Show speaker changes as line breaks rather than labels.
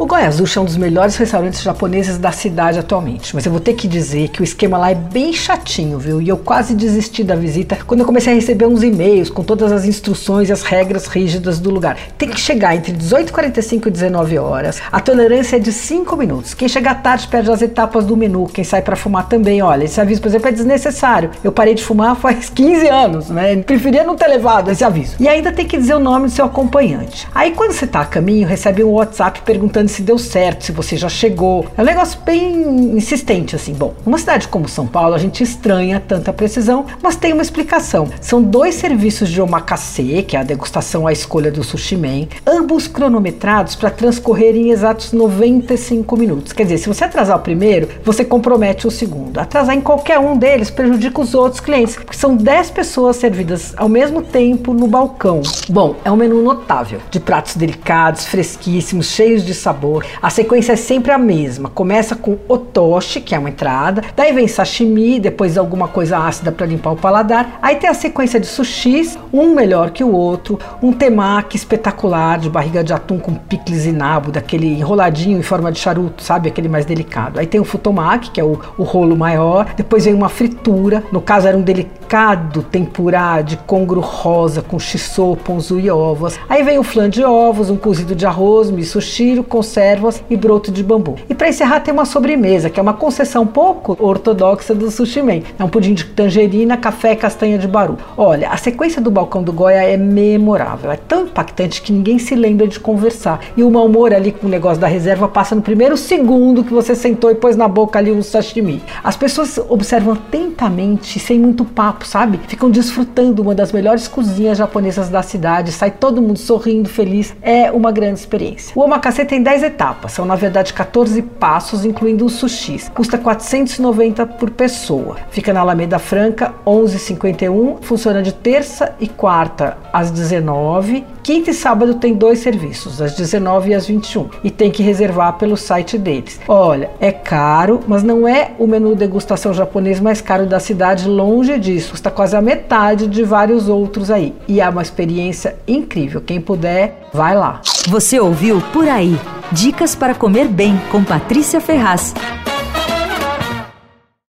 O Goiazushi é um dos melhores restaurantes japoneses da cidade atualmente, mas eu vou ter que dizer que o esquema lá é bem chatinho, viu? E eu quase desisti da visita quando eu comecei a receber uns e-mails com todas as instruções e as regras rígidas do lugar. Tem que chegar entre 18h45 e 19 horas. A tolerância é de 5 minutos. Quem chega tarde perde as etapas do menu. Quem sai para fumar também, olha, esse aviso, por exemplo, é desnecessário. Eu parei de fumar faz 15 anos, né? Preferia não ter levado esse aviso. E ainda tem que dizer o nome do seu acompanhante. Aí quando você tá a caminho, recebe um WhatsApp perguntando se deu certo, se você já chegou. É um negócio bem insistente, assim. Bom, numa cidade como São Paulo, a gente estranha tanta precisão, mas tem uma explicação. São dois serviços de omakase, que é a degustação à escolha do sushi man, ambos cronometrados para transcorrer em exatos 95 minutos. Quer dizer, se você atrasar o primeiro, você compromete o segundo. Atrasar em qualquer um deles prejudica os outros clientes, porque são 10 pessoas servidas ao mesmo tempo no balcão. Bom, é um menu notável, de pratos delicados, fresquíssimos, cheios de sabor sabor. A sequência é sempre a mesma. Começa com otoshi, que é uma entrada, daí vem sashimi, depois alguma coisa ácida para limpar o paladar. Aí tem a sequência de sushis, um melhor que o outro, um temaki espetacular de barriga de atum com picles e nabo, daquele enroladinho em forma de charuto, sabe? Aquele mais delicado. Aí tem o futomaki, que é o, o rolo maior, depois vem uma fritura, no caso era um delicado tempurá de congro rosa com shiso, ponzu e ovos. Aí vem o flan de ovos, um cozido de arroz, miso com conservas e broto de bambu. E para encerrar tem uma sobremesa, que é uma concessão pouco ortodoxa do sushi man. É um pudim de tangerina, café e castanha de baru. Olha, a sequência do balcão do Goya é memorável, é tão impactante que ninguém se lembra de conversar. E o mau humor ali com o negócio da reserva passa no primeiro segundo que você sentou e pôs na boca ali um sashimi. As pessoas observam atentamente, sem muito papo, sabe? Ficam desfrutando uma das melhores cozinhas japonesas da cidade, sai todo mundo sorrindo, feliz. É uma grande experiência. O omakase tem 10 10 etapas, são na verdade 14 passos, incluindo os sushis. Custa 490 por pessoa. Fica na Alameda Franca, 1151, funciona de terça e quarta às 19 Quinta e sábado tem dois serviços, às 19 e às 21, e tem que reservar pelo site deles. Olha, é caro, mas não é o menu degustação japonês mais caro da cidade, longe disso. Custa quase a metade de vários outros aí. E é uma experiência incrível. Quem puder, vai lá.
Você ouviu Por Aí. Dicas para comer bem com Patrícia Ferraz.